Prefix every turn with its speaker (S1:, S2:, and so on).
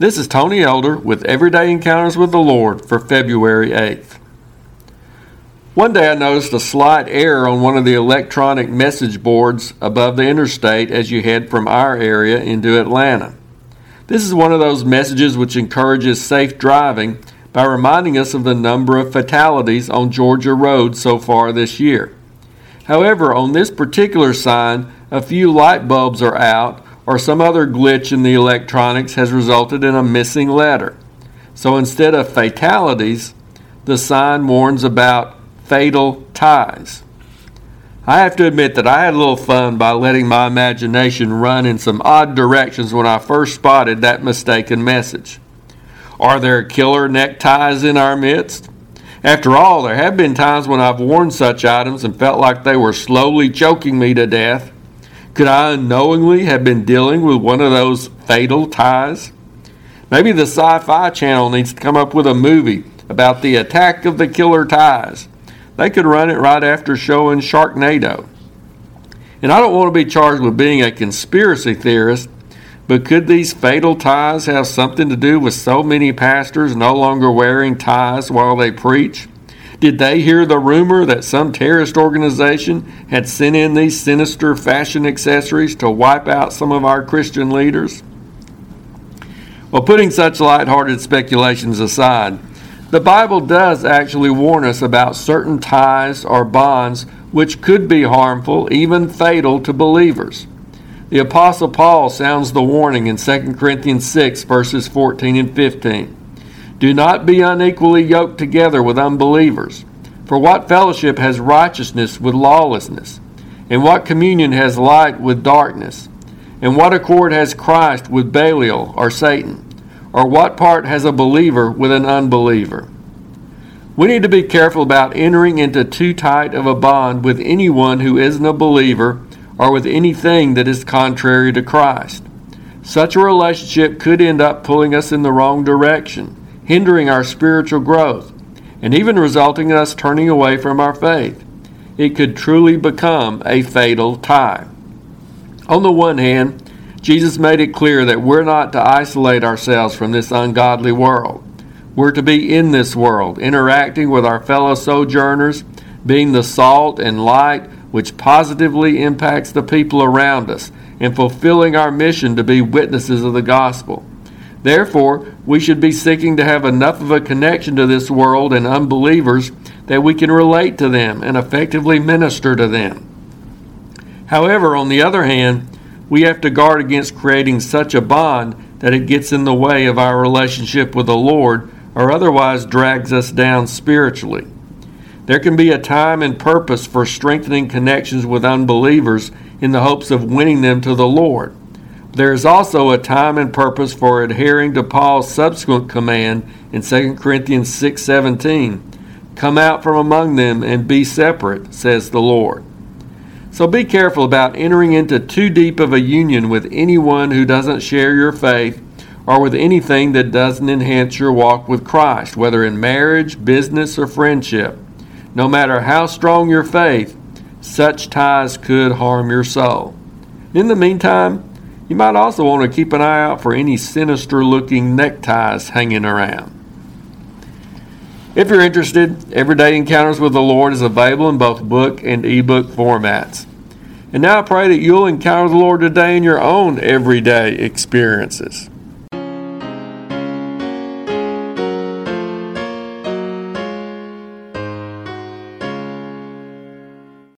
S1: This is Tony Elder with Everyday Encounters with the Lord for February 8th. One day I noticed a slight error on one of the electronic message boards above the interstate as you head from our area into Atlanta. This is one of those messages which encourages safe driving by reminding us of the number of fatalities on Georgia roads so far this year. However, on this particular sign, a few light bulbs are out or some other glitch in the electronics has resulted in a missing letter. So instead of fatalities, the sign warns about fatal ties. I have to admit that I had a little fun by letting my imagination run in some odd directions when I first spotted that mistaken message. Are there killer neckties in our midst? After all, there have been times when I've worn such items and felt like they were slowly choking me to death could I unknowingly have been dealing with one of those fatal ties? Maybe the Sci Fi Channel needs to come up with a movie about the attack of the killer ties. They could run it right after showing Sharknado. And I don't want to be charged with being a conspiracy theorist, but could these fatal ties have something to do with so many pastors no longer wearing ties while they preach? Did they hear the rumor that some terrorist organization had sent in these sinister fashion accessories to wipe out some of our Christian leaders? Well, putting such light-hearted speculations aside, the Bible does actually warn us about certain ties or bonds which could be harmful, even fatal to believers. The Apostle Paul sounds the warning in 2 Corinthians 6, verses 14 and 15. Do not be unequally yoked together with unbelievers. For what fellowship has righteousness with lawlessness? And what communion has light with darkness? And what accord has Christ with Belial or Satan? Or what part has a believer with an unbeliever? We need to be careful about entering into too tight of a bond with anyone who isn't a believer or with anything that is contrary to Christ. Such a relationship could end up pulling us in the wrong direction hindering our spiritual growth, and even resulting in us turning away from our faith. It could truly become a fatal tie. On the one hand, Jesus made it clear that we're not to isolate ourselves from this ungodly world. We're to be in this world, interacting with our fellow sojourners, being the salt and light which positively impacts the people around us, and fulfilling our mission to be witnesses of the gospel. Therefore, we should be seeking to have enough of a connection to this world and unbelievers that we can relate to them and effectively minister to them. However, on the other hand, we have to guard against creating such a bond that it gets in the way of our relationship with the Lord or otherwise drags us down spiritually. There can be a time and purpose for strengthening connections with unbelievers in the hopes of winning them to the Lord. There is also a time and purpose for adhering to Paul's subsequent command in 2 Corinthians 6:17. Come out from among them and be separate, says the Lord. So be careful about entering into too deep of a union with anyone who doesn't share your faith or with anything that doesn't enhance your walk with Christ, whether in marriage, business, or friendship. No matter how strong your faith, such ties could harm your soul. In the meantime, you might also want to keep an eye out for any sinister looking neckties hanging around. If you're interested, Everyday Encounters with the Lord is available in both book and ebook formats. And now I pray that you'll encounter the Lord today in your own everyday experiences.